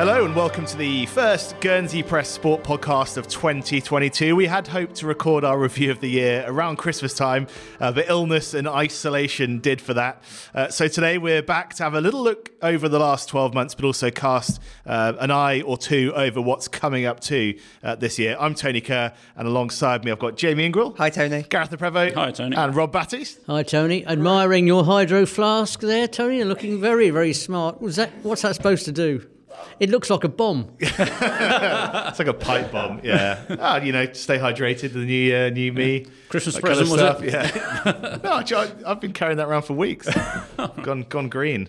Hello and welcome to the first Guernsey Press Sport podcast of 2022. We had hoped to record our review of the year around Christmas time, uh, but illness and isolation did for that. Uh, so today we're back to have a little look over the last 12 months, but also cast uh, an eye or two over what's coming up too uh, this year. I'm Tony Kerr, and alongside me I've got Jamie Ingrell. Hi, Tony. Gareth Prevost. Hi, Tony. And Rob Batiste. Hi, Tony. Admiring your hydro flask there, Tony. You're looking very, very smart. Was that? What's that supposed to do? It looks like a bomb. It's like a pipe bomb, yeah. Ah, you know, stay hydrated. The new year, new me. Christmas that kind of present, was stuff, it? Yeah. no, I- I've been carrying that around for weeks. gone, gone green.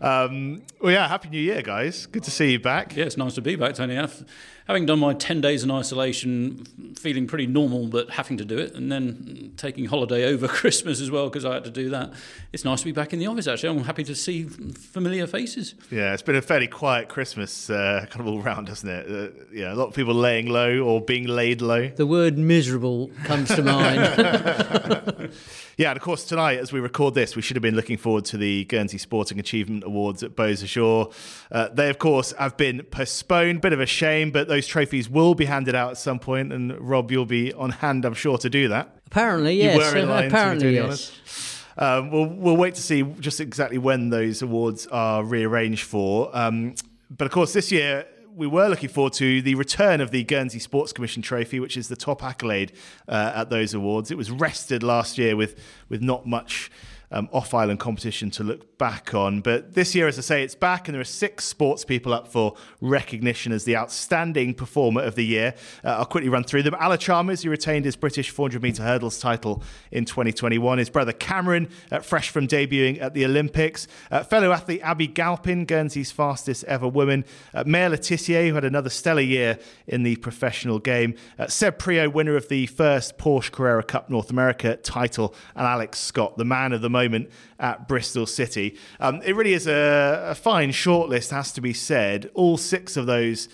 Um, well, yeah. Happy New Year, guys. Good to see you back. Yeah, it's nice to be back, Tony. I've, having done my 10 days in isolation, feeling pretty normal, but having to do it, and then taking holiday over Christmas as well because I had to do that, it's nice to be back in the office, actually. I'm happy to see familiar faces. Yeah, it's been a fairly quiet Christmas, uh, kind of all round, hasn't it? Uh, yeah, a lot of people laying low or being laid low. The word miserable comes to mind. Yeah, and of course, tonight, as we record this, we should have been looking forward to the Guernsey Sporting Achievement Awards at Beau Sejour. Uh, they, of course, have been postponed. Bit of a shame, but those trophies will be handed out at some point, and Rob, you'll be on hand, I'm sure, to do that. apparently, You yes. were in line, to be apparently, totally yes. Um, we'll, we'll wait to see just exactly when those awards are rearranged for. Um, but of course, this year we were looking forward to the return of the Guernsey Sports Commission Trophy, which is the top accolade uh, at those awards. It was rested last year with with not much. Um, off island competition to look back on. But this year, as I say, it's back, and there are six sports people up for recognition as the outstanding performer of the year. Uh, I'll quickly run through them. Ala Chalmers, who retained his British 400 metre hurdles title in 2021. His brother Cameron, uh, fresh from debuting at the Olympics. Uh, fellow athlete Abby Galpin, Guernsey's fastest ever woman. Uh, Maya Le Tissier, who had another stellar year in the professional game. Uh, Seb Priaulx, winner of the first Porsche Carrera Cup North America title. And Alex Scott, the man of the moment at Bristol City. Um, it really is a, a fine shortlist, has to be said. All six of those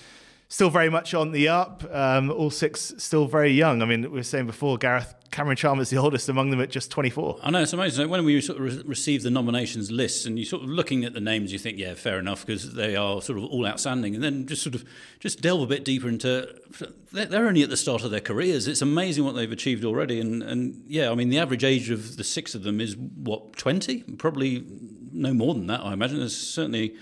still very much on the up. Um, all six still very young. I mean, we were saying before, Gareth Cameron Chalmers, the oldest among them at just 24. I know it's amazing. When we sort of re- receive the nominations lists, and you sort of looking at the names, you think, yeah, fair enough, because they are sort of all outstanding. And then just sort of just delve a bit deeper into. They're only at the start of their careers. It's amazing what they've achieved already. And and yeah, I mean, the average age of the six of them is what twenty, probably no more than that. I imagine there's certainly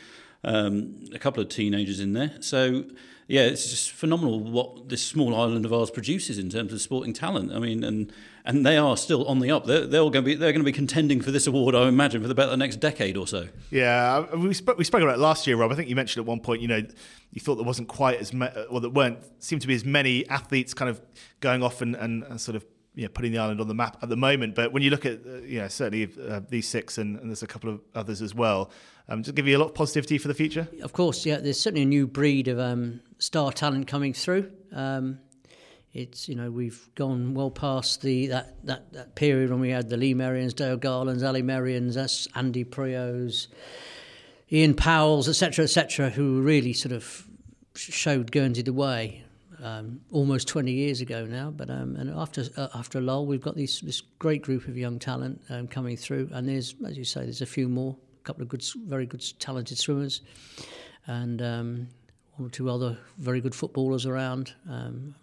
um, a couple of teenagers in there. So yeah, it's just phenomenal what this small island of ours produces in terms of sporting talent. I mean, and and they are still on the up. They're, they're going to be they're going to be contending for this award, I imagine, for about the next decade or so. Yeah, uh, we spoke, we spoke about it last year, Rob. I think you mentioned at one point, you know, you thought there wasn't quite as, ma- well, there weren't, seemed to be as many athletes kind of going off and, and sort of, you know, putting the island on the map at the moment. But when you look at, uh, you know, certainly uh, these six and, and there's a couple of others as well, um, to give you a lot of positivity for the future. Of course, yeah. There's certainly a new breed of um, star talent coming through. Um, it's you know we've gone well past the that, that, that period when we had the Lee Merriens, Dale Garlands, Ali Merrions, that's Andy Priaulx's, Ian Powell's, etc., etc., who really sort of showed Guernsey the way. Um, almost 20 years ago now, but um, and after uh, after a lull, we've got this this great group of young talent um, coming through, and there's as you say, there's a few more, a couple of good, very good, talented swimmers, and um, one or two other very good footballers around. Um,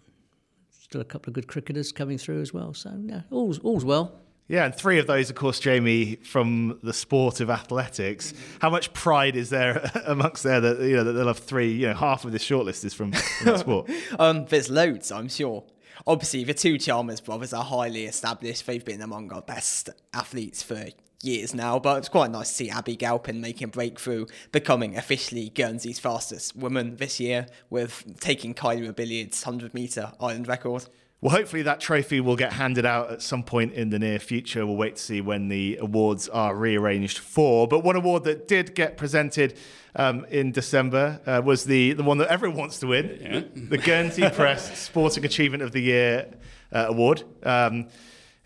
still a couple of good cricketers coming through as well. So yeah, all's all's well. Yeah, and three of those, of course, Jamie, from the sport of athletics. How much pride is there amongst there that you know that they'll have three? You know, half of this shortlist is from, from that sport. Um, there's loads, I'm sure. Obviously, the two Chalmers brothers are highly established. They've been among our best athletes for years now, but it's quite nice to see Abby Galpin making a breakthrough, becoming officially Guernsey's fastest woman this year with taking Kylie Billiard's 100 metre island record. Well, hopefully that trophy will get handed out at some point in the near future. We'll wait to see when the awards are rearranged for. But one award that did get presented um, in December uh, was the, the one that everyone wants to win the Guernsey Press Sporting Achievement of the Year uh, Award. Um,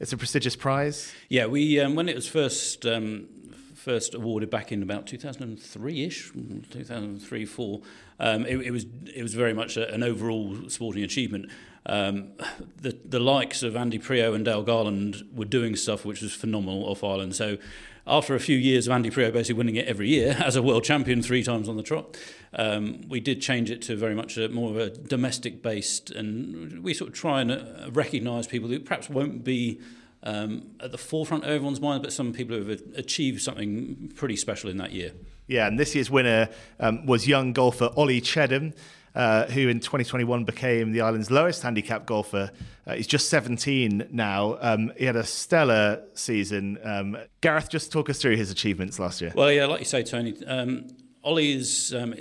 it's a prestigious prize. Yeah, we um, when it was first um, first awarded back in about 2003ish, 2003 4. Um, it, it was it was very much a, an overall sporting achievement. Um, the the likes of Andy Priaulx and Dale Garland were doing stuff which was phenomenal off island. So after a few years of Andy Priaulx basically winning it every year as a world champion three times on the trot, um, we did change it to very much a, more of a domestic based, and we sort of try and uh, recognise people who perhaps won't be um, at the forefront of everyone's mind, but some people who have achieved something pretty special in that year. Yeah, and this year's winner um, was young golfer Ollie Chedham. Uh, who in 2021 became the island's lowest handicap golfer. Uh, he's just 17 now. Um, he had a stellar season. Um, Gareth, just talk us through his achievements last year. Well, yeah, like you say, Tony. Um, Ollie is, um,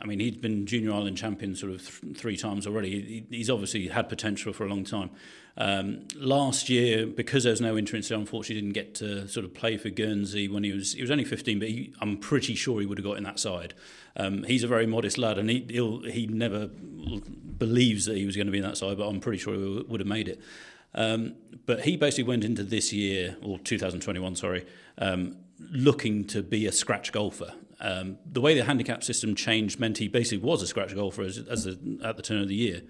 I mean, he's been junior island champion sort of th- three times already. He, he's obviously had potential for a long time. Um, last year, because there was no entrance, unfortunately didn't get to sort of play for Guernsey when he was he was only 15, but he, I'm pretty sure he would have got in that side. Um, he's a very modest lad, and he he never believes that he was going to be in that side, but I'm pretty sure he would have made it. Um, but he basically went into this year, or 2021, sorry, um, looking to be a scratch golfer. Um, the way the handicap system changed meant he basically was a scratch golfer as, as a, at the turn of the year.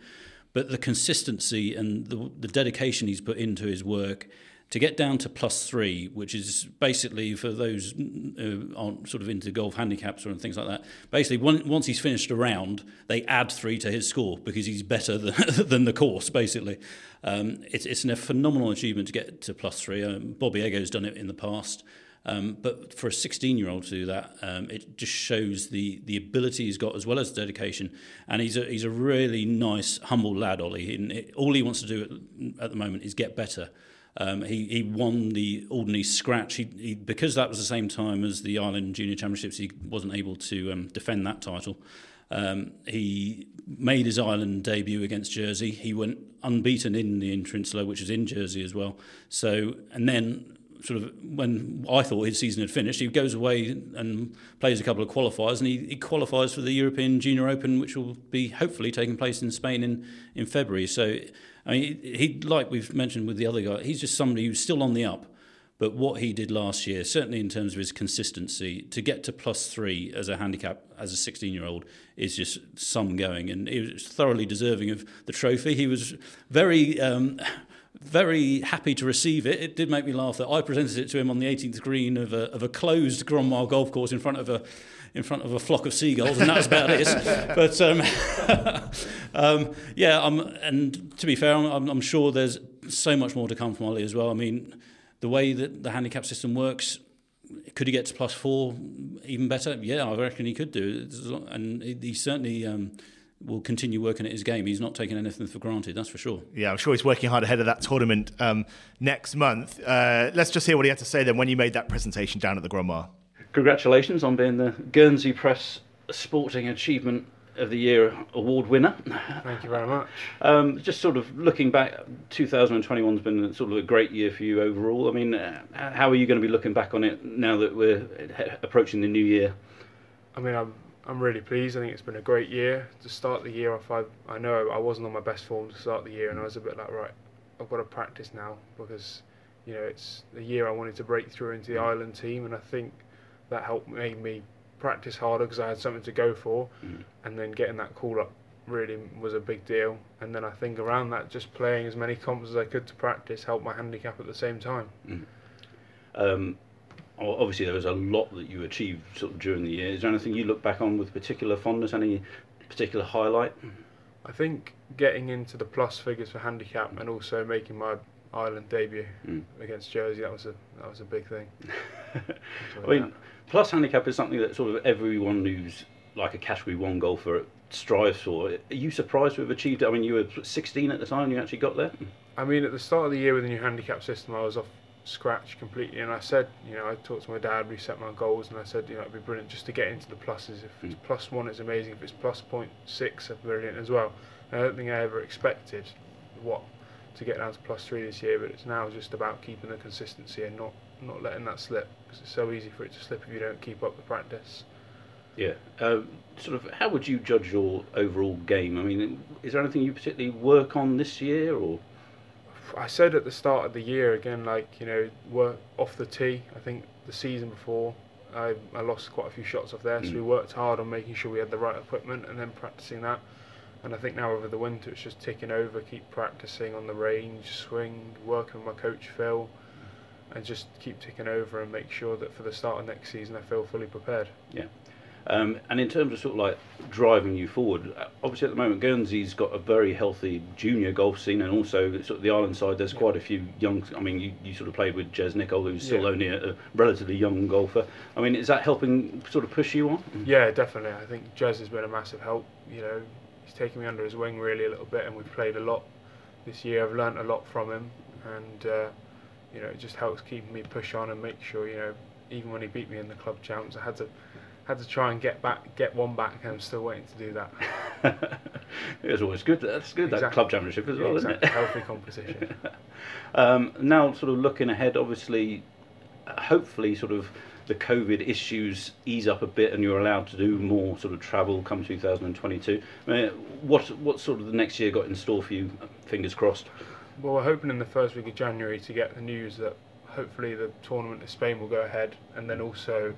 But the consistency and the, the dedication he's put into his work to get down to plus three, which is basically for those who aren't sort of into golf handicaps or things like that. Basically, once he's finished a round, they add three to his score because he's better than, than the course. Basically, um, it's, it's a phenomenal achievement to get to plus three. Um, Bobby Eggo's done it in the past. Um, but for a 16 year old to do that, um, it just shows the, the ability he's got as well as dedication. And he's a, he's a really nice, humble lad, Ollie. And it, all he wants to do at, at the moment is get better. Um, he, he won the Alderney Scratch. He, he, because that was the same time as the Island Junior Championships, he wasn't able to um, defend that title. Um, he made his Island debut against Jersey. He went unbeaten in the Interinsular, which was in Jersey as well. So, and then sort of when I thought his season had finished, he goes away and plays a couple of qualifiers, and he, he qualifies for the European Junior Open, which will be hopefully taking place in Spain in, in February. So, I mean, he, like we've mentioned with the other guy, he's just somebody who's still on the up. But what he did last year, certainly in terms of his consistency, to get to plus three as a handicap as a 16 year old is just some going. And he was thoroughly deserving of the trophy. He was very. Um, very happy to receive it. It did make me laugh that I presented it to him on the 18th green of a, of a closed Grand golf course in front of a in front of a flock of seagulls, and that's about it. But um, um, yeah, um, and to be fair, I'm, I'm sure there's so much more to come from Ollie as well. I mean, the way that the handicap system works, could he get to plus four even better? Yeah, I reckon he could do. And he certainly um, will continue working at his game. He's not taking anything for granted, that's for sure. Yeah, I'm sure he's working hard ahead of that tournament um, next month. Uh, let's just hear what he had to say then when you made that presentation down at the Grande Mare. Congratulations on being the Guernsey Press Sporting Achievement of the Year award winner. Thank you very much. Um, just sort of looking back, 2021 has been sort of a great year for you overall. I mean, uh, how are you going to be looking back on it now that we're approaching the new year? I mean, I'm I'm really pleased. I think it's been a great year to start the year off. I I know I wasn't on my best form to start the year, and I was a bit like right, I've got to practice now because you know it's the year I wanted to break through into the Island team, and I think that helped made me practice harder because I had something to go for, mm. and then getting that call up really was a big deal. And then I think around that, just playing as many comps as I could to practice helped my handicap at the same time. Mm. Um, obviously there was a lot that you achieved sort of during the year. Is there anything you look back on with particular fondness? Any particular highlight? I think getting into the plus figures for handicap and also making my Island debut mm. against Jersey that was a that was a big thing. I mean, that. plus handicap is something that sort of everyone who's like a category one golfer strives for. Are you surprised have achieved it? I mean, you were 16 at the time. You actually got there. I mean, at the start of the year with the new handicap system, I was off scratch completely. And I said, you know, I talked to my dad, we set my goals, and I said, you know, it'd be brilliant just to get into the pluses. If it's mm. plus one, it's amazing. If it's plus point six, it's brilliant as well. And I don't think I ever expected what to get down to plus three this year, but it's now just about keeping the consistency and not not letting that slip because it's so easy for it to slip if you don't keep up the practice. Yeah. Um, sort of, how would you judge your overall game? I mean, is there anything you particularly work on this year, or? I said at the start of the year again, like you know, work off the tee. I think the season before, I, I lost quite a few shots off there, mm. so we mm. worked hard on making sure we had the right equipment and then practicing that. And I think now over the winter, it's just ticking over. Keep practicing on the range, swing, working with my coach Phil, and just keep ticking over and make sure that for the start of next season I feel fully prepared. Yeah. Um, and in terms of sort of like driving you forward, uh, obviously at the moment Guernsey's got a very healthy junior golf scene, and also sort of the island side. There's quite a few young. I mean, you, you sort of played with Jez Nicol, who's still Yeah. only a, a relatively young golfer. I mean, is that helping sort of push you on? Yeah, definitely. I think Jez has been a massive help. You know, he's taken me under his wing really a little bit, and we've played a lot this year. I've learnt a lot from him, and uh, you know, it just helps keep me push on and make sure you know, even when he beat me in the club champs, I had to had to try and get back, get one back, and I'm still waiting to do that. it's always good. That's good. That club championship as well, isn't it? Healthy competition. Um, now, sort of looking ahead, obviously, hopefully, sort of the COVID issues ease up a bit, and you're allowed to do more sort of travel come 2022. I mean, what what sort of the next year got in store for you? Fingers crossed. Well, we're hoping in the first week of January to get the news that hopefully the tournament in Spain will go ahead, and then also,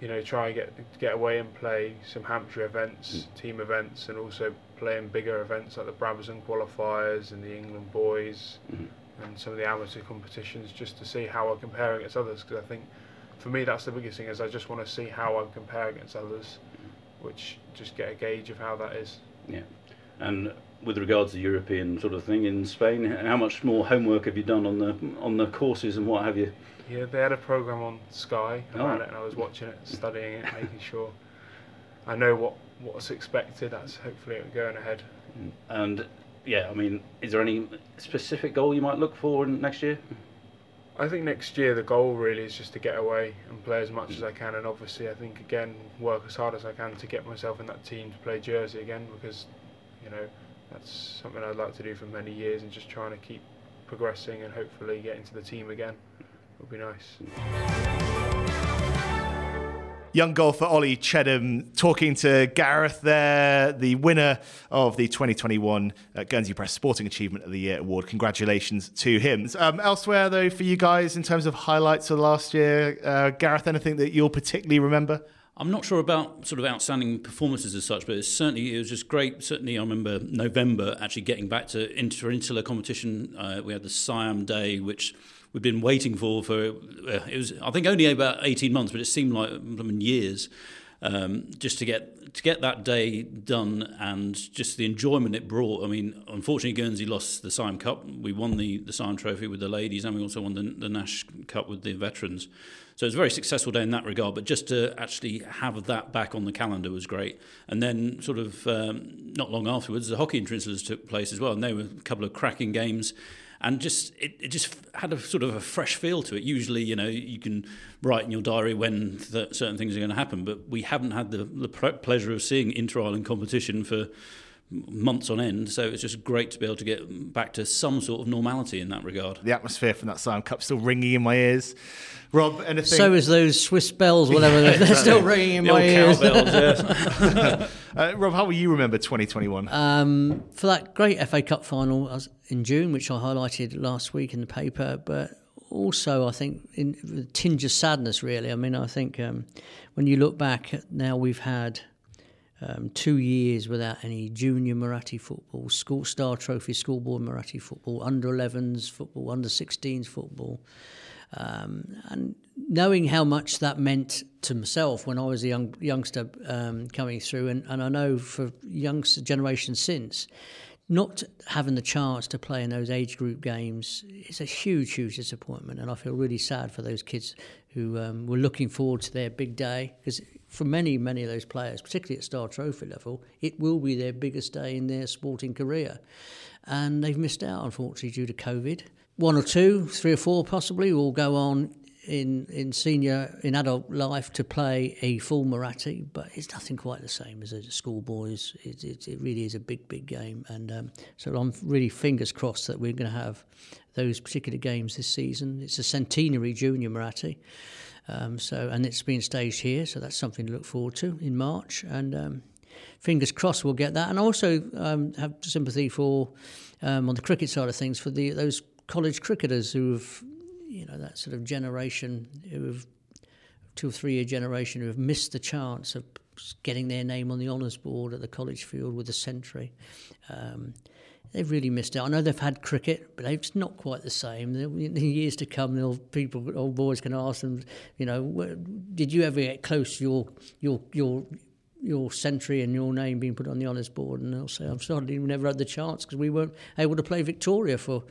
you know, try and get get away and play some Hampshire events, team events, and also play in bigger events like the Brabazon qualifiers and the England boys, Mhm. and some of the amateur competitions, just to see how I compare against others. Because I think, for me, that's the biggest thing is I just want to see how I compare against others, which just get a gauge of how that is. Yeah. And with regards to the European sort of thing in Spain, how much more homework have you done on the on the courses and what have you? Yeah, they had a program on Sky about Oh. it, and I was watching it, studying it, making sure I know what what's expected. That's hopefully it going ahead. Mm. And yeah, I mean, is there any specific goal you might look for next year? I think next year the goal really is just to get away and play as much as mm. I can, and obviously I think again work as hard as I can to get myself in that team to play Jersey again because you know that's something I'd like to do for many years, and just trying to keep progressing and hopefully get into the team again would be nice. Young golfer Ollie Chedham talking to Gareth there, the winner of the 2021 uh, Guernsey Press Sporting Achievement of the Year award. Congratulations to him. Um, elsewhere, though, for you guys, in terms of highlights of last year, uh, Gareth, anything that you'll particularly remember? I'm not sure about sort of outstanding performances as such, but it's certainly it was just great. Certainly, I remember November actually getting back to inter-insular competition. Uh, we had the Siam Day, which we'd been waiting for for uh, it was I think only about 18 months, but it seemed like I mean, years. Um, just to get to get that day done and just the enjoyment it brought. I mean, unfortunately, Guernsey lost the Siam Cup. We won the the Siam Trophy with the ladies, and we also won the, the Nash Cup with the veterans. So it was a very successful day in that regard. But just to actually have that back on the calendar was great. And then, sort of um, not long afterwards, the hockey interinsulars took place as well, and they were a couple of cracking games and just it, it just had a sort of a fresh feel to it. Usually, you know, you can write in your diary when certain things are going to happen, but we haven't had the, the pleasure of seeing inter-island competition for months on end. So it's just great to be able to get back to some sort of normality in that regard. The atmosphere from that Siam Cup still ringing in my ears. Rob, anything? So is those Swiss bells, whatever. they're, they're still ringing in The my old ears. cowbells, yes. uh, Rob, how will you remember 2021? Um, for that great FA Cup final uh, in June, which I highlighted last week in the paper, but also I think in with a tinge of sadness, really. I mean, I think um, when you look back, now we've had um, two years without any junior Muratti football, school star trophy, schoolboy Muratti football, under 11s football, under 16s football. Um, and knowing how much that meant to myself when I was a young youngster um, coming through, and, and I know for youngster generations since, not having the chance to play in those age group games is a huge, huge disappointment. And I feel really sad for those kids who um, were looking forward to their big day because for many, many of those players, particularly at Star Trophy level, it will be their biggest day in their sporting career. And they've missed out, unfortunately, due to COVID. One or two, three or four possibly, will go on in, in senior, in adult life to play a full Muratti, but it's nothing quite the same as a schoolboys. It, it, it really is a big, big game. And um, so I'm really fingers crossed that we're going to have those particular games this season. It's a centenary junior Muratti. Um, so and it's been staged here, so that's something to look forward to in March. And um, fingers crossed we'll get that. And I also um, have sympathy for um, on the cricket side of things for the those college cricketers who've you know that sort of generation who've two or three year generation who have missed the chance of getting their name on the honours board at the college field with a century. Um, they've really missed out. I know they've had cricket, but it's not quite the same. In the years to come, they'll people, old boys, can ask them, you know, did you ever get close to your your your your century and your name being put on the honours board? And they'll say, I'm sorry, we never had the chance because we weren't able to play Victoria for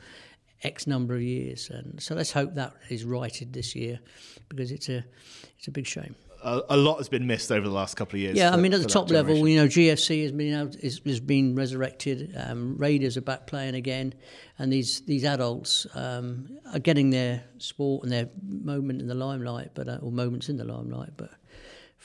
X number of years. And so let's hope that is righted this year because it's a it's a big shame a, a, lot has been missed over the last couple of years. Yeah, for, I mean, at the top level, you know, GFC has been out, is, has been resurrected. Um, Raiders are back playing again, and these these adults um, are getting their sport and their moment in the limelight, but uh, or moments in the limelight. But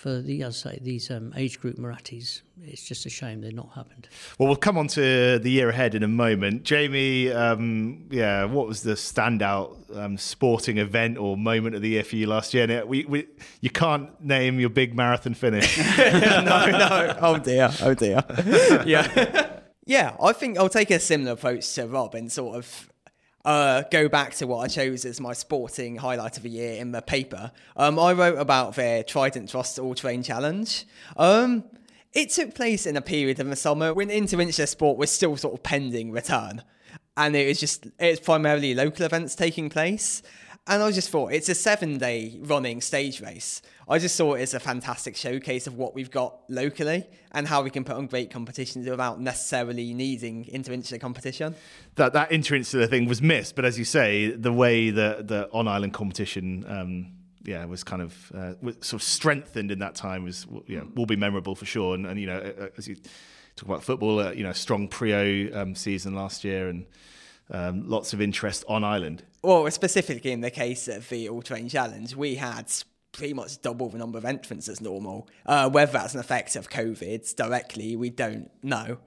for the, as I say, these um, age group Murattis, it's just a shame they're not happened. Well, we'll come on to the year ahead in a moment. Jamie, um, yeah, what was the standout um, sporting event or moment of the year for you last year? And we, we, you can't name your big marathon finish. no, no. Oh dear. Oh dear. yeah. yeah, I think I'll take a similar approach to Rob and sort of uh, go back to what I chose as my sporting highlight of the year in the paper. Um, I wrote about their Trident Trust All Terrain Challenge. Um, it took place in a period of the summer when intervention sport was still sort of pending return. And it was just, it's primarily local events taking place. And I just thought it's a seven day running stage race. I just saw it as a fantastic showcase of what we've got locally and how we can put on great competitions without necessarily needing interinsular competition. That that interinsular thing was missed, but as you say, the way that the on island competition. Um, yeah, was kind of uh, was sort of strengthened in that time. Was will be memorable for sure. And, and you know, as you talk about football, uh, you know, strong Priaulx um, season last year, and um, lots of interest on island. Well, specifically in the case of the All Terrain Challenge, we had pretty much double the number of entrants as normal. Uh, whether that's an effect of COVID directly, we don't know.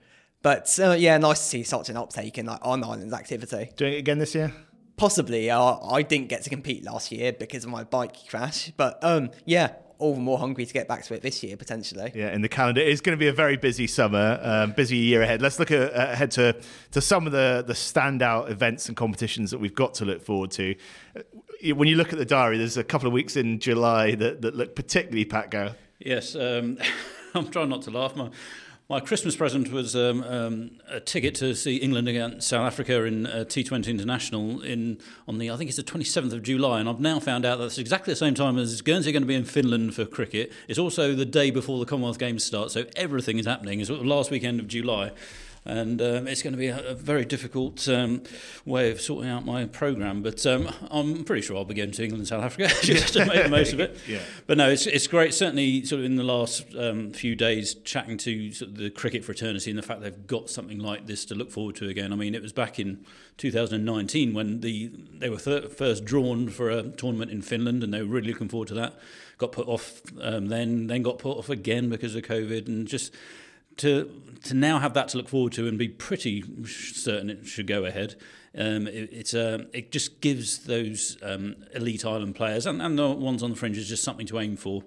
But uh, yeah, nice to see such an uptake in like on island activity. Doing it again this year? Possibly. Uh, I didn't get to compete last year because of my bike crash. But um, yeah, all the more hungry to get back to it this year potentially. Yeah, in the calendar, it's going to be a very busy summer, um, busy year ahead. Let's look at, uh, ahead to to some of the the standout events and competitions that we've got to look forward to. Uh, when you look at the diary, there's a couple of weeks in July that, that look particularly packed, Gareth. Yes, um, I'm trying not to laugh. My, my Christmas present was um, um, a ticket to see England against South Africa in uh, T20 International in on the I think it's the 27th of July, and I've now found out that it's exactly the same time as Guernsey are going to be in Finland for cricket. It's also the day before the Commonwealth Games start, so everything is happening. It's last weekend of July and um, it's going to be a, a very difficult um, way of sorting out my program. But um, I'm pretty sure I'll be going to England and South Africa just to make the most of it. yeah. But no, it's it's great. Certainly, sort of in the last um, few days, chatting to sort of the cricket fraternity and the fact they've got something like this to look forward to again. I mean, it was back in 2019 when the they were th- first drawn for a tournament in Finland, and they were really looking forward to that. Got put off um, then, then got put off again because of COVID, and just to to now have that to look forward to and be pretty certain it should go ahead. Um, it, it's uh, it just gives those um, elite island players and, and the ones on the fringes just something to aim for.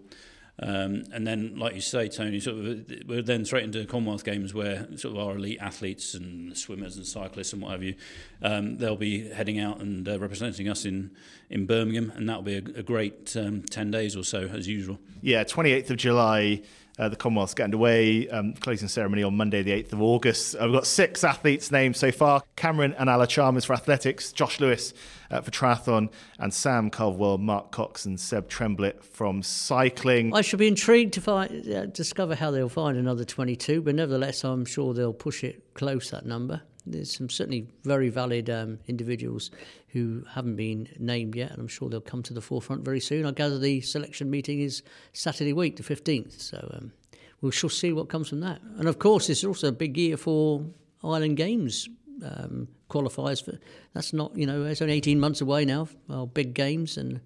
Um, and then, like you say, Tony, sort of we're then straight into the Commonwealth Games where sort of our elite athletes and swimmers and cyclists and what have you, um, they'll be heading out and uh, representing us in, in Birmingham, and that'll be a, a great um, ten days or so as usual. Yeah, twenty eighth of July uh, the Commonwealth's getting away. Um, closing ceremony on Monday, the 8th of August. Uh, we've got six athletes named so far Cameron and Ala Chalmers for athletics, Josh Lewis uh, for triathlon, and Sam Culverwell, Mark Cox, and Seb Tremblett from cycling. I should be intrigued to find, uh, discover how they'll find another 22, but nevertheless, I'm sure they'll push it close, that number. There's some certainly very valid um, individuals who haven't been named yet, and I'm sure they'll come to the forefront very soon. I gather the selection meeting is Saturday week, the 15th, so um, we shall see what comes from that. And of course, it's also a big year for Island Games um, qualifiers. For that's not you know it's only 18 months away now. Our big games, and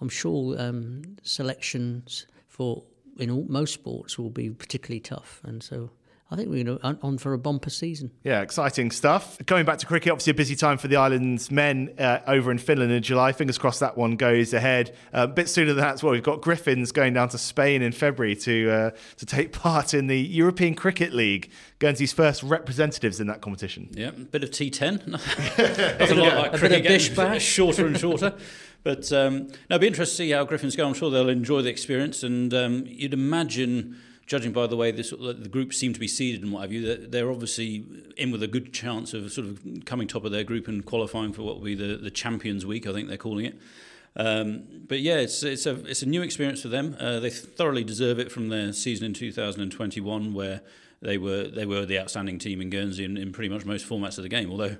I'm sure um, selections for in all, most sports will be particularly tough, and so I think we're going to on for a bumper season. Yeah, exciting stuff. Going back to cricket, obviously a busy time for the islands men uh, over in Finland in July. Fingers crossed that one goes ahead. Uh, a bit sooner than that as well. We've got Griffins going down to Spain in February to uh, to take part in the European Cricket League. Guernsey's first representatives in that competition. Yeah, a bit of T10. Nothing yeah. like cricket getting shorter and shorter. But um, no, it'll be interesting to see how Griffins go. I'm sure they'll enjoy the experience, and um, you'd imagine judging by the way this, the group seem to be seeded and what have you, they're, obviously in with a good chance of sort of coming top of their group and qualifying for what will be the, the Champions Week, I think they're calling it. Um, but yeah, it's it's a it's a new experience for them. Uh, they thoroughly deserve it from their season in 2021, where they were they were the outstanding team in Guernsey in, in pretty much most formats of the game. Although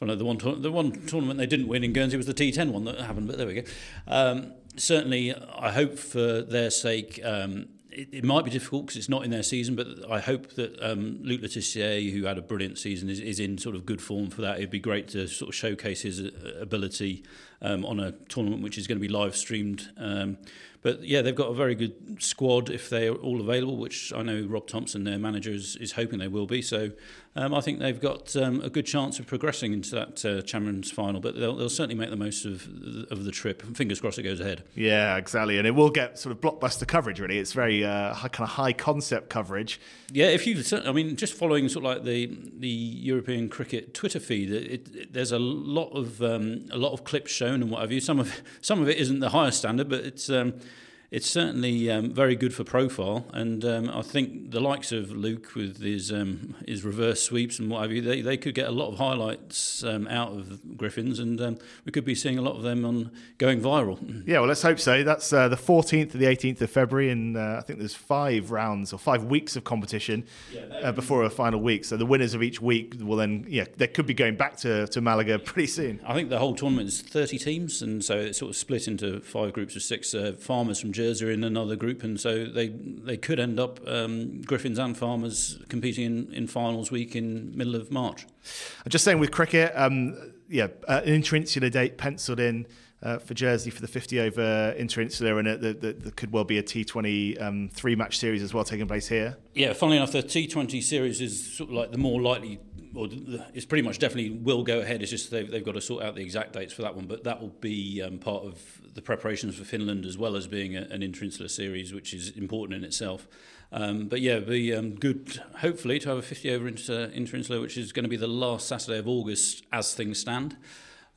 the one the one tournament they didn't win in Guernsey was the T10 one that happened. But there we go. Um, certainly, I hope for their sake. Um, it, it, might be difficult because it's not in their season, but I hope that um, Luc Le who had a brilliant season, is, is in sort of good form for that. It'd be great to sort of showcase his uh, ability um, on a tournament which is going to be live streamed. Um, but yeah, they've got a very good squad if they're all available, which I know Rob Thompson, their manager, is, is hoping they will be. So um, I think they've got um, a good chance of progressing into that uh, Champions final. But they'll, they'll certainly make the most of of the trip. Fingers crossed it goes ahead. Yeah, exactly, and it will get sort of blockbuster coverage. Really, it's very uh, high, kind of high concept coverage. Yeah, if you, I mean, just following sort of like the the European cricket Twitter feed, it, it, there's a lot of um, a lot of clips shown and what have you. Some of some of it isn't the highest standard, but it's um, it's certainly um, very good for profile, and um, I think the likes of Luke with his um, his reverse sweeps and what have you, they, they could get a lot of highlights um, out of Griffins, and um, we could be seeing a lot of them on going viral. Yeah, well, let's hope so. That's uh, the 14th to the 18th of February, and uh, I think there's five rounds or five weeks of competition yeah, uh, before a final week. So the winners of each week will then, yeah, they could be going back to, to Malaga pretty soon. I think the whole tournament is 30 teams, and so it's sort of split into five groups of six. Uh, farmers from Jersey are in another group, and so they they could end up um, Griffins and Farmers competing in, in finals week in middle of March. I'm just saying with cricket, um, yeah, uh, an interinsular date penciled in. Uh, for Jersey for the 50 over interinsular, and there could well be a T20 um, three match series as well taking place here. Yeah, funnily enough, the T20 series is sort of like the more likely well, it's pretty much definitely will go ahead. It's just they've, they've got to sort out the exact dates for that one, but that will be um, part of the preparations for Finland as well as being a, an interinsular series, which is important in itself. Um, but yeah, be um, good, hopefully, to have a 50 over inter, interinsular, which is going to be the last Saturday of August as things stand.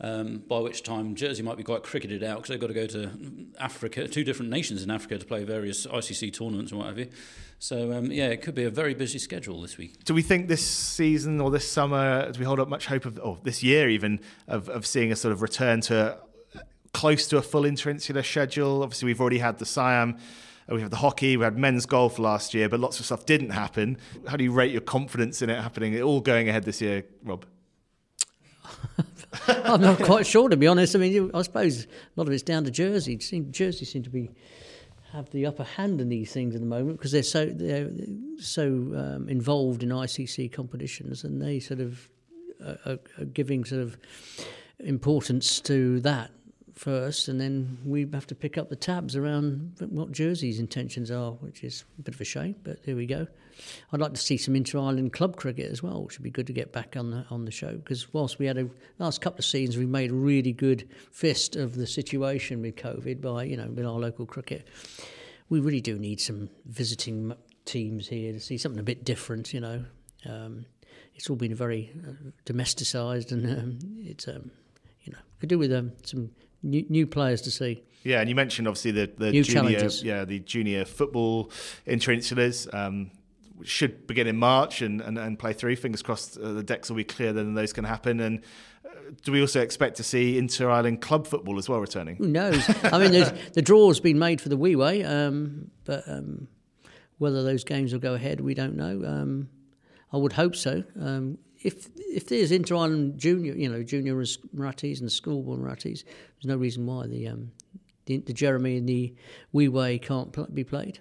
Um, by which time Jersey might be quite cricketed out because they've got to go to Africa, two different nations in Africa to play various ICC tournaments and what have you. So um, yeah, it could be a very busy schedule this week. Do we think this season or this summer, do we hold up much hope of, or this year even, of, of seeing a sort of return to close to a full interinsular schedule? Obviously, we've already had the Siam. Uh, we have the hockey, we had men's golf last year, but lots of stuff didn't happen. How do you rate your confidence in it happening, it all going ahead this year, Rob? I'm not quite sure, to be honest. I mean, I suppose a lot of it's down to Jersey. Jersey seem to be have the upper hand in these things at the moment because they're so they're so um, involved in ICC competitions, and they sort of are, are giving sort of importance to that first, and then we have to pick up the tabs around what Jersey's intentions are, which is a bit of a shame, but there we go. I'd like to see some inter-island club cricket as well, which would be good to get back on the on the show because whilst we had a last couple of seasons, we made a really good fist of the situation with COVID by you know with our local cricket. We really do need some visiting teams here to see something a bit different, you know. Um, it's all been very uh, domesticised, and um, it's um, you know could do with um, some new, new players to see. Yeah, and you mentioned obviously the, the new junior, challenges. yeah, the junior football interinsulars. Um, should begin in March and, and, and play through. Fingers crossed uh, the decks will be clear, then those can happen. And uh, do we also expect to see inter island club football as well returning? Who knows? I mean, the draw's been made for the Wee um, but um, whether those games will go ahead, we don't know. Um, I would hope so. Um, if if there's inter island junior, you know, junior Murattis and schoolboy Murattis, there's no reason why the um, the, the Jeremy and the Wee Way can't pl- be played.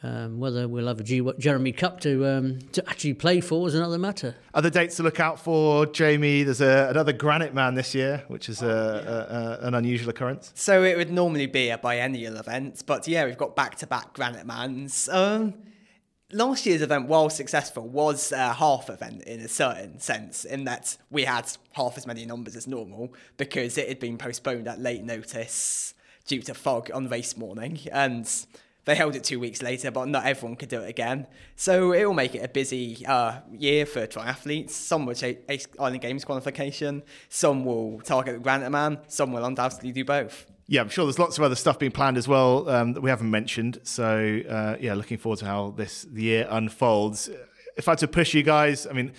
Um, whether we'll have a G- Jeremy Cup to um, to actually play for is another matter. Other dates to look out for, Jamie. There's a, another Granite Man this year, which is a, a, a, an unusual occurrence. So it would normally be a biennial event, but yeah, we've got back-to-back Granite Mans. Um, last year's event, while successful, was a half event in a certain sense, in that we had half as many numbers as normal because it had been postponed at late notice due to fog on race morning and they held it two weeks later, but not everyone could do it again. So it will make it a busy uh, year for triathletes. Some will take Island Games qualification, some will target the Granite Man, some will undoubtedly do both. Yeah, I'm sure there's lots of other stuff being planned as well um, that we haven't mentioned. So uh, yeah, looking forward to how this year unfolds. If I had to push you guys, I mean,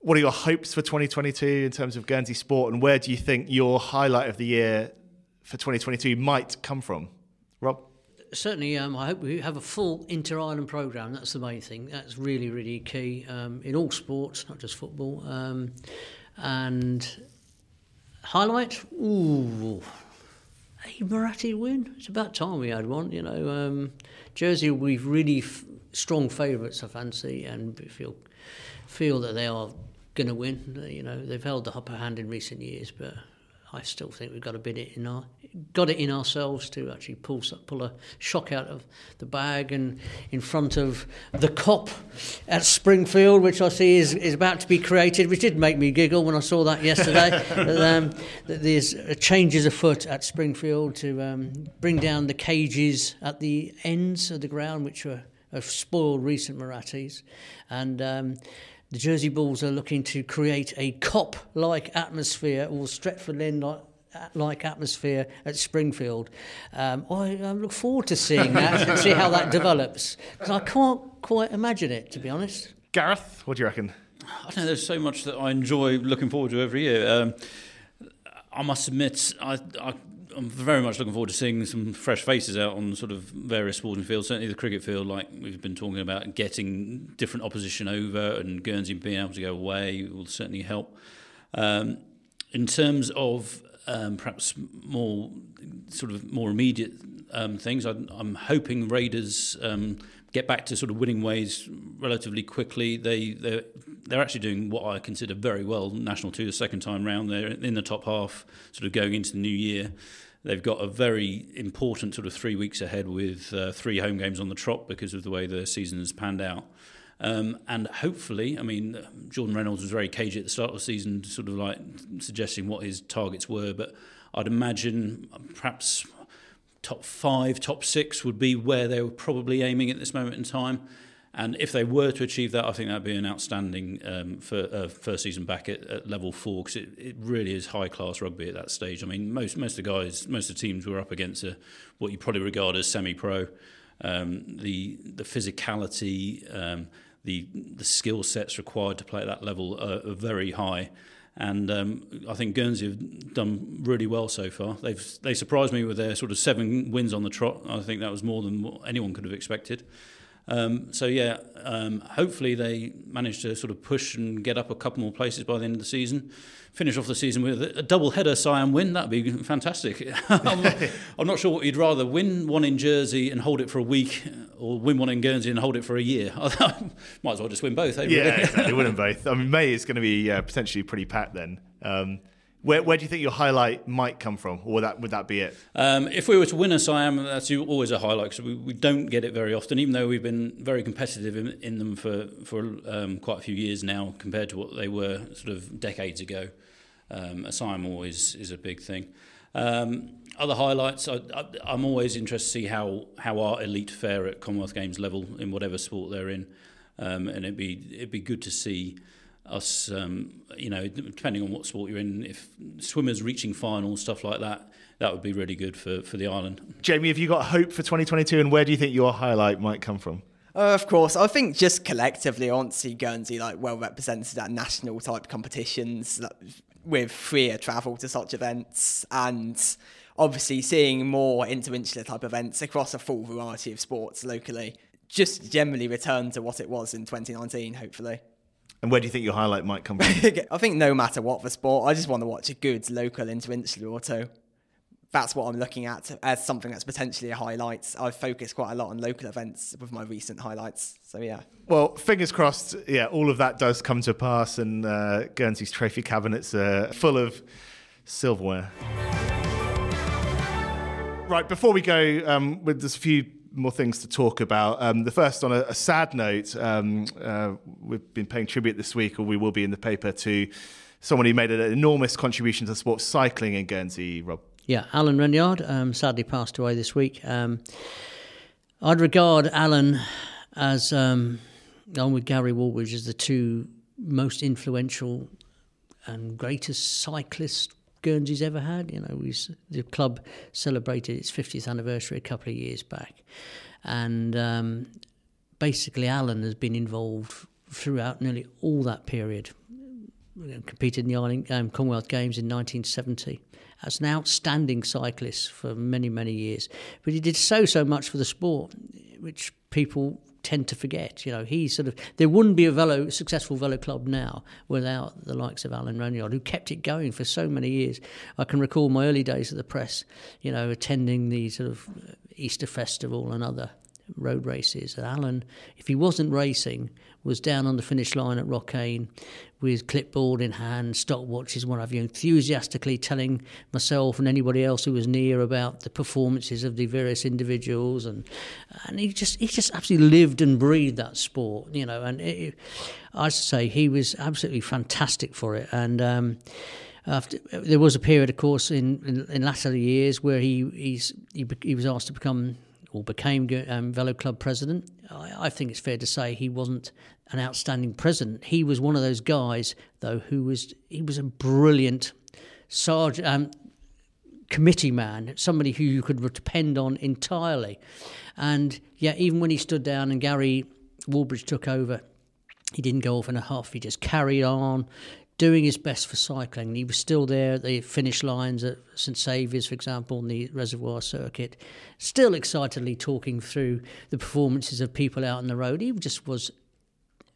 what are your hopes for 2022 in terms of Guernsey sport, and where do you think your highlight of the year for 2022 might come from, Rob? Certainly, um, I hope we have a full inter island programme. That's the main thing. That's really, really key um, in all sports, not just football. Um, and highlight, ooh, a Muratti win. It's about time we had one. You know, um, Jersey we've really f- strong favourites. I fancy, and feel feel that they are going to win. You know, they've held the upper hand in recent years, but I still think we've got to bid it in our got it in ourselves to actually pull pull a shock out of the bag and in front of the Kop at Springfield, which I see is, is about to be created, which did make me giggle when I saw that yesterday. that, um, that there's changes afoot at Springfield to um, bring down the cages at the ends of the ground, which were have spoiled recent Murattis, and. Um, the Jersey Bulls are looking to create a Kop like atmosphere or Stretford End like like atmosphere at Springfield. Um, I, I, look forward to seeing that and see how that develops because I can't quite imagine it, to be honest. Gareth, what do you reckon? I don't know. There's so much that I enjoy looking forward to every year. Um, I must admit, I, I I'm very much looking forward to seeing some fresh faces out on sort of various sporting fields. Certainly the cricket field, like we've been talking about, getting different opposition over and Guernsey being able to go away will certainly help. Um, in terms of um, perhaps more sort of more immediate um, things. I, am hoping Raiders um, get back to sort of winning ways relatively quickly. They they're, they're actually doing what I consider very well. National two the second time round. They're in the top half, sort of going into the new year. They've got a very important sort of three weeks ahead with uh, three home games on the trot because of the way the season has panned out. Um, and hopefully, I mean, Jordan Reynolds was very cagey at the start of the season, sort of like suggesting what his targets were. But I'd imagine perhaps top five, top six would be where they were probably aiming at this moment in time. And if they were to achieve that, I think that'd be an outstanding um, for, uh, first season back at, at level four because it, it really is high class rugby at that stage. I mean, most most of the guys, most of the teams were up against a, what you probably regard as semi pro. Um, the the physicality, um, the the skill sets required to play at that level are, are very high. And um, I think Guernsey have done really well so far. They've they surprised me with their sort of seven wins on the trot. I think that was more than anyone could have expected. Um, so yeah, um, hopefully they manage to sort of push and get up a couple more places by the end of the season. Finish off the season with a double header Siam win. That'd be fantastic. I'm, not, I'm, not, sure what you'd rather win one in Jersey and hold it for a week, or win one in Guernsey and hold it for a year. Might as well just win both. Eh, yeah, exactly. Win them both. I mean, May is going to be uh, potentially pretty packed then. Um, where, where do you think your highlight might come from, or would that would that be it? Um, if we were to win a Siam, that's always a highlight because we, we don't get it very often. Even though we've been very competitive in, in them for for um, quite a few years now, compared to what they were sort of decades ago, um, a Siam always is a big thing. Um, other highlights, I, am always interested to see how, how our elite fare at Commonwealth Games level in whatever sport they're in, um, and it'd be it'd be good to see us, um, you know, depending on what sport you're in, if swimmers reaching finals, stuff like that, that would be really good for, for the island. Jamie, have you got hope for 2022 and where do you think your highlight might come from? Uh, of course, I think just collectively, I want to see Guernsey like well represented at national type competitions like, with freer travel to such events, and obviously seeing more interinsular type events across a full variety of sports locally. Just generally return to what it was in 2019, hopefully. And where do you think your highlight might come from? I think no matter what the sport, I just want to watch a good local interinsular or two. That's what I'm looking at as something that's potentially a highlight. I've focused quite a lot on local events with my recent highlights. So, yeah. Well, fingers crossed, yeah, all of that does come to pass and uh, Guernsey's trophy cabinets are full of silverware. Right, before we go, um, with there's a few more things to talk about. Um, the first, on a, a sad note, um, uh, we've been paying tribute this week, or we will be in the paper, to someone who made an enormous contribution to sports cycling in Guernsey, Rob. Yeah, Alan Renyard um, sadly passed away this week. Um, I'd regard Alan as, um, along with Gary Wallbridge, as the two most influential and greatest cyclists Guernsey's ever had. You know, we the club celebrated its 50th anniversary a couple of years back, and um, basically Alan has been involved throughout nearly all that period. Competed in the Ireland, um, Commonwealth Games in 1970 as an outstanding cyclist for many many years, but he did so so much for the sport, which people tend to forget. You know, he sort of there wouldn't be a velo successful velo club now without the likes of Alan Regnard, who kept it going for so many years. I can recall my early days at the press, you know, attending the sort of Easter festival and other road races. And Alan, if he wasn't racing, was down on the finish line at Rocquaine with clipboard in hand, stopwatches, what have you, enthusiastically telling myself and anybody else who was near about the performances of the various individuals, and and he just he just absolutely lived and breathed that sport, you know. And it, I say he was absolutely fantastic for it, and. Um, after, there was a period, of course, in, in, in latter years where he he, he was asked to become or became um, Velo Club president. I, I, think it's fair to say he wasn't an outstanding president. He was one of those guys, though, who was he was a brilliant sergeant, um, committee man, somebody who you could depend on entirely. And yeah, even when he stood down and Gary Wallbridge took over, he didn't go off in a huff. He just carried on doing his best for cycling. He was still there at the finish lines at St Saviour's, for example, on the reservoir circuit, still excitedly talking through the performances of people out on the road. He just was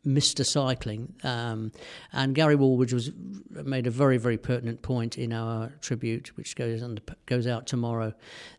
Mr. Cycling. Um, and Gary Wallbridge was made a very, very pertinent point in our tribute, which goes under, goes out tomorrow,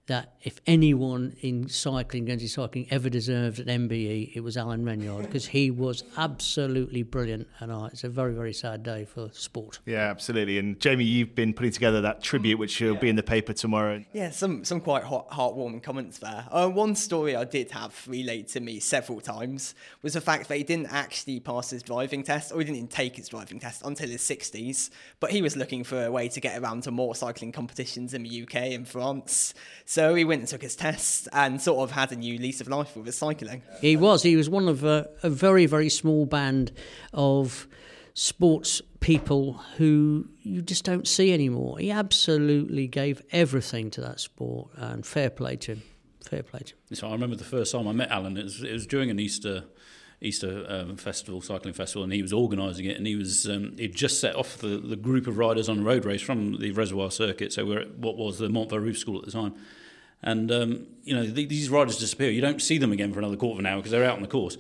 that if anyone in cycling, Guernsey cycling, ever deserved an MBE, it was Alan Regnard because he was absolutely brilliant. And uh, it's a very, very sad day for sport. Yeah, absolutely. And Jamie, you've been putting together that tribute, which will yeah. be in the paper tomorrow. Yeah, some some quite hot, heartwarming comments there. Uh, one story I did have relayed to me several times was the fact that he didn't actually pass his driving test, or he didn't even take his driving test until his 60s. But he was looking for a way to get around to more cycling competitions in the UK and France. So so he went and took his test and sort of had a new lease of life with his cycling. He was. He was one of a, a very, very small band of sports people who you just don't see anymore. He absolutely gave everything to that sport, and fair play to him. Fair play to him. So I remember the first time I met Alan. It was, it was during an Easter Easter um, festival, cycling festival, and he was organising it. And he was um, he'd just set off the, the group of riders on a road race from the Reservoir Circuit. So we're at what was the Mont Varouf School at the time, and, um, you know, these riders disappear. You don't see them again for another quarter of an hour because they're out on the course.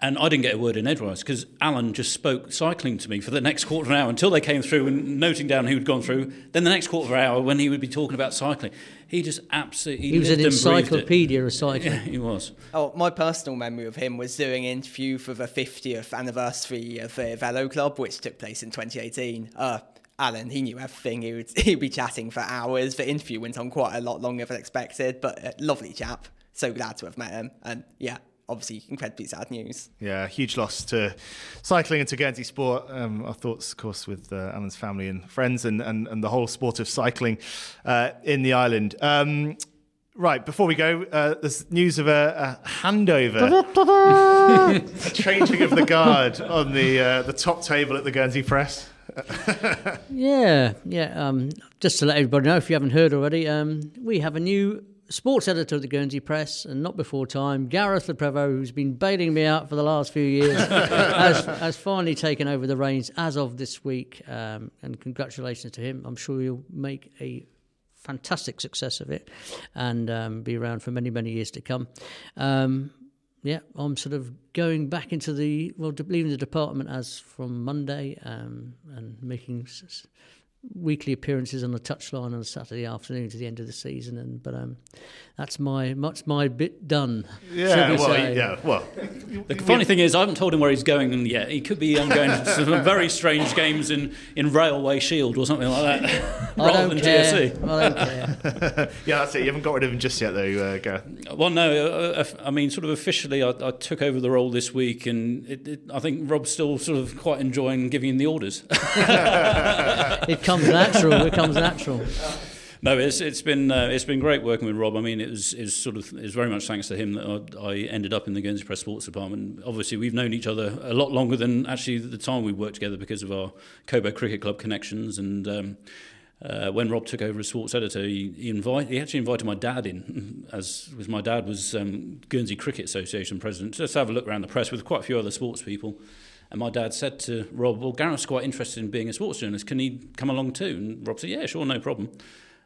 And I didn't get a word in edgewise because Alan just spoke cycling to me for the next quarter of an hour until they came through and noting down who had gone through. Then the next quarter of an hour when he would be talking about cycling, he just absolutely he was an encyclopedia of cycling. Yeah, he was. Oh, my personal memory of him was doing an interview for the 50th anniversary of the Velo Club, which took place in 2018. Uh, Alan, he knew everything. He would he'd be chatting for hours. The interview went on quite a lot longer than expected, but a lovely chap. So glad to have met him. And yeah, obviously incredibly sad news. Yeah, huge loss to cycling and to Guernsey sport. Um, our thoughts, of course, with uh, Alan's family and friends and, and, and the whole sport of cycling uh, in the island. Um, right, before we go, uh, there's news of a, a handover, a changing of the guard on the uh, the top table at the Guernsey Press. yeah, yeah. Um, just to let everybody know, if you haven't heard already, um, we have a new sports editor of the Guernsey Press, and not before time, Gareth Le Prevost, who's been bailing me out for the last few years, has, has, finally taken over the reins as of this week. Um, and congratulations to him. I'm sure he'll make a fantastic success of it and um, be around for many, many years to come. Um, yeah, I'm sort of going back into the well, leaving the department as from Monday, um, and making weekly appearances on the touchline on a Saturday afternoon to the end of the season. And but um, that's my much my bit done. Yeah, we well, say. yeah, well. The funny thing is, I haven't told him where he's going yet. He could be um, going to some very strange games in, in Railway Shield or something like that, rather than care. TSC. I don't care. yeah, that's it. You haven't got rid of him just yet, though, uh, Gareth. Well, no. Uh, uh I mean, sort of officially, I, I took over the role this week, and it, it, I think Rob's still sort of quite enjoying giving him the orders. comes natural. It comes natural. No, it's it's been uh, it's been great working with Rob. I mean, it was is sort of it's very much thanks to him that I, I, ended up in the Guernsey Press Sports Department. Obviously, we've known each other a lot longer than actually the time we worked together because of our Cobo Cricket Club connections and. Um, uh, when Rob took over as sports editor, he, he, invite, he actually invited my dad in, as was my dad was um, Guernsey Cricket Association president, just to have a look around the press with quite a few other sports people. And my dad said to Rob, "Well, Gareth's quite interested in being a sports journalist. Can he come along too?" And Rob said, "Yeah, sure, no problem."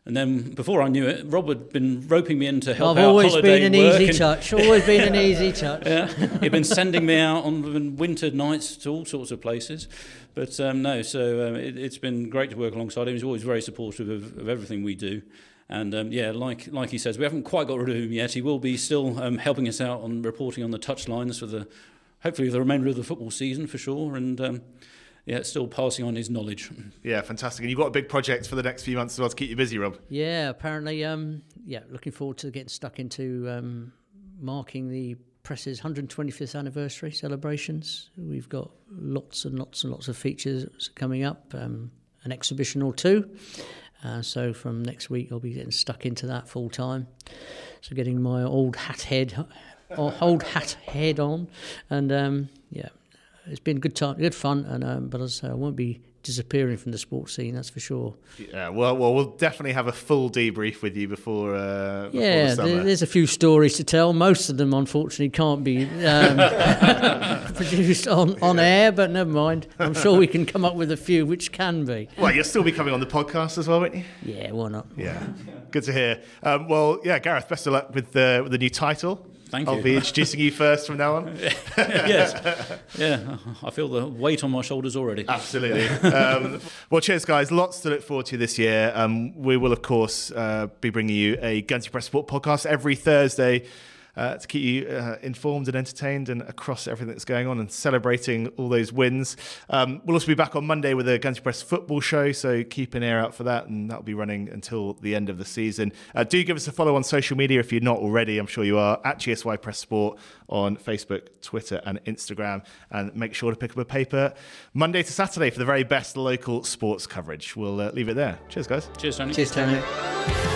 And then before I knew it, Rob had been roping me in to help I've out always been an easy and- touch. Always been an easy touch. yeah, he'd been sending me out on winter nights to all sorts of places. But um, no, so um, it, it's been great to work alongside him. He's always very supportive of, of everything we do. And um, yeah, like like he says, we haven't quite got rid of him yet. He will be still um, helping us out on reporting on the touchlines for the hopefully the remainder of the football season for sure. And um, yeah, still passing on his knowledge. Yeah, fantastic. And you've got a big project for the next few months as well to keep you busy, Rob. Yeah, apparently, um, yeah, looking forward to getting stuck into um, marking the press's 125th anniversary celebrations. We've got lots and lots and lots of features coming up, um, an exhibition or two. Uh, so from next week, I'll be getting stuck into that full time. So getting my old hat head, or old hat head on, and um, yeah, it's been good time, good fun. And um, but as I say, I won't be disappearing from the sports scene. That's for sure. Yeah, well, well, we'll definitely have a full debrief with you before. Uh, before Yeah, the there's a few stories to tell. Most of them, unfortunately, can't be um, produced on, on air, but never mind. I'm sure we can come up with a few which can be. Well, you'll still be coming on the podcast as well, won't you? Yeah, why not? Yeah, good to hear. Um, well, yeah, Gareth, best of luck with the with the new title. Thank I'll you. be introducing you first from now on. yes, yeah, I feel the weight on my shoulders already. Absolutely. Um, well, cheers, guys. Lots to look forward to this year. Um, we will, of course, uh, be bringing you a Guernsey Press Sport podcast every Thursday. Uh, to keep you uh, informed and entertained and across everything that's going on and celebrating all those wins. Um, we'll also be back on Monday with a Guernsey Press football show, so keep an ear out for that, and that'll be running until the end of the season. Uh, do give us a follow on social media if you're not already. I'm sure you are at GSY Press Sport on Facebook, Twitter, and Instagram. And make sure to pick up a paper Monday to Saturday for the very best local sports coverage. We'll uh, leave it there. Cheers, guys. Cheers, Tony. Cheers, Tony.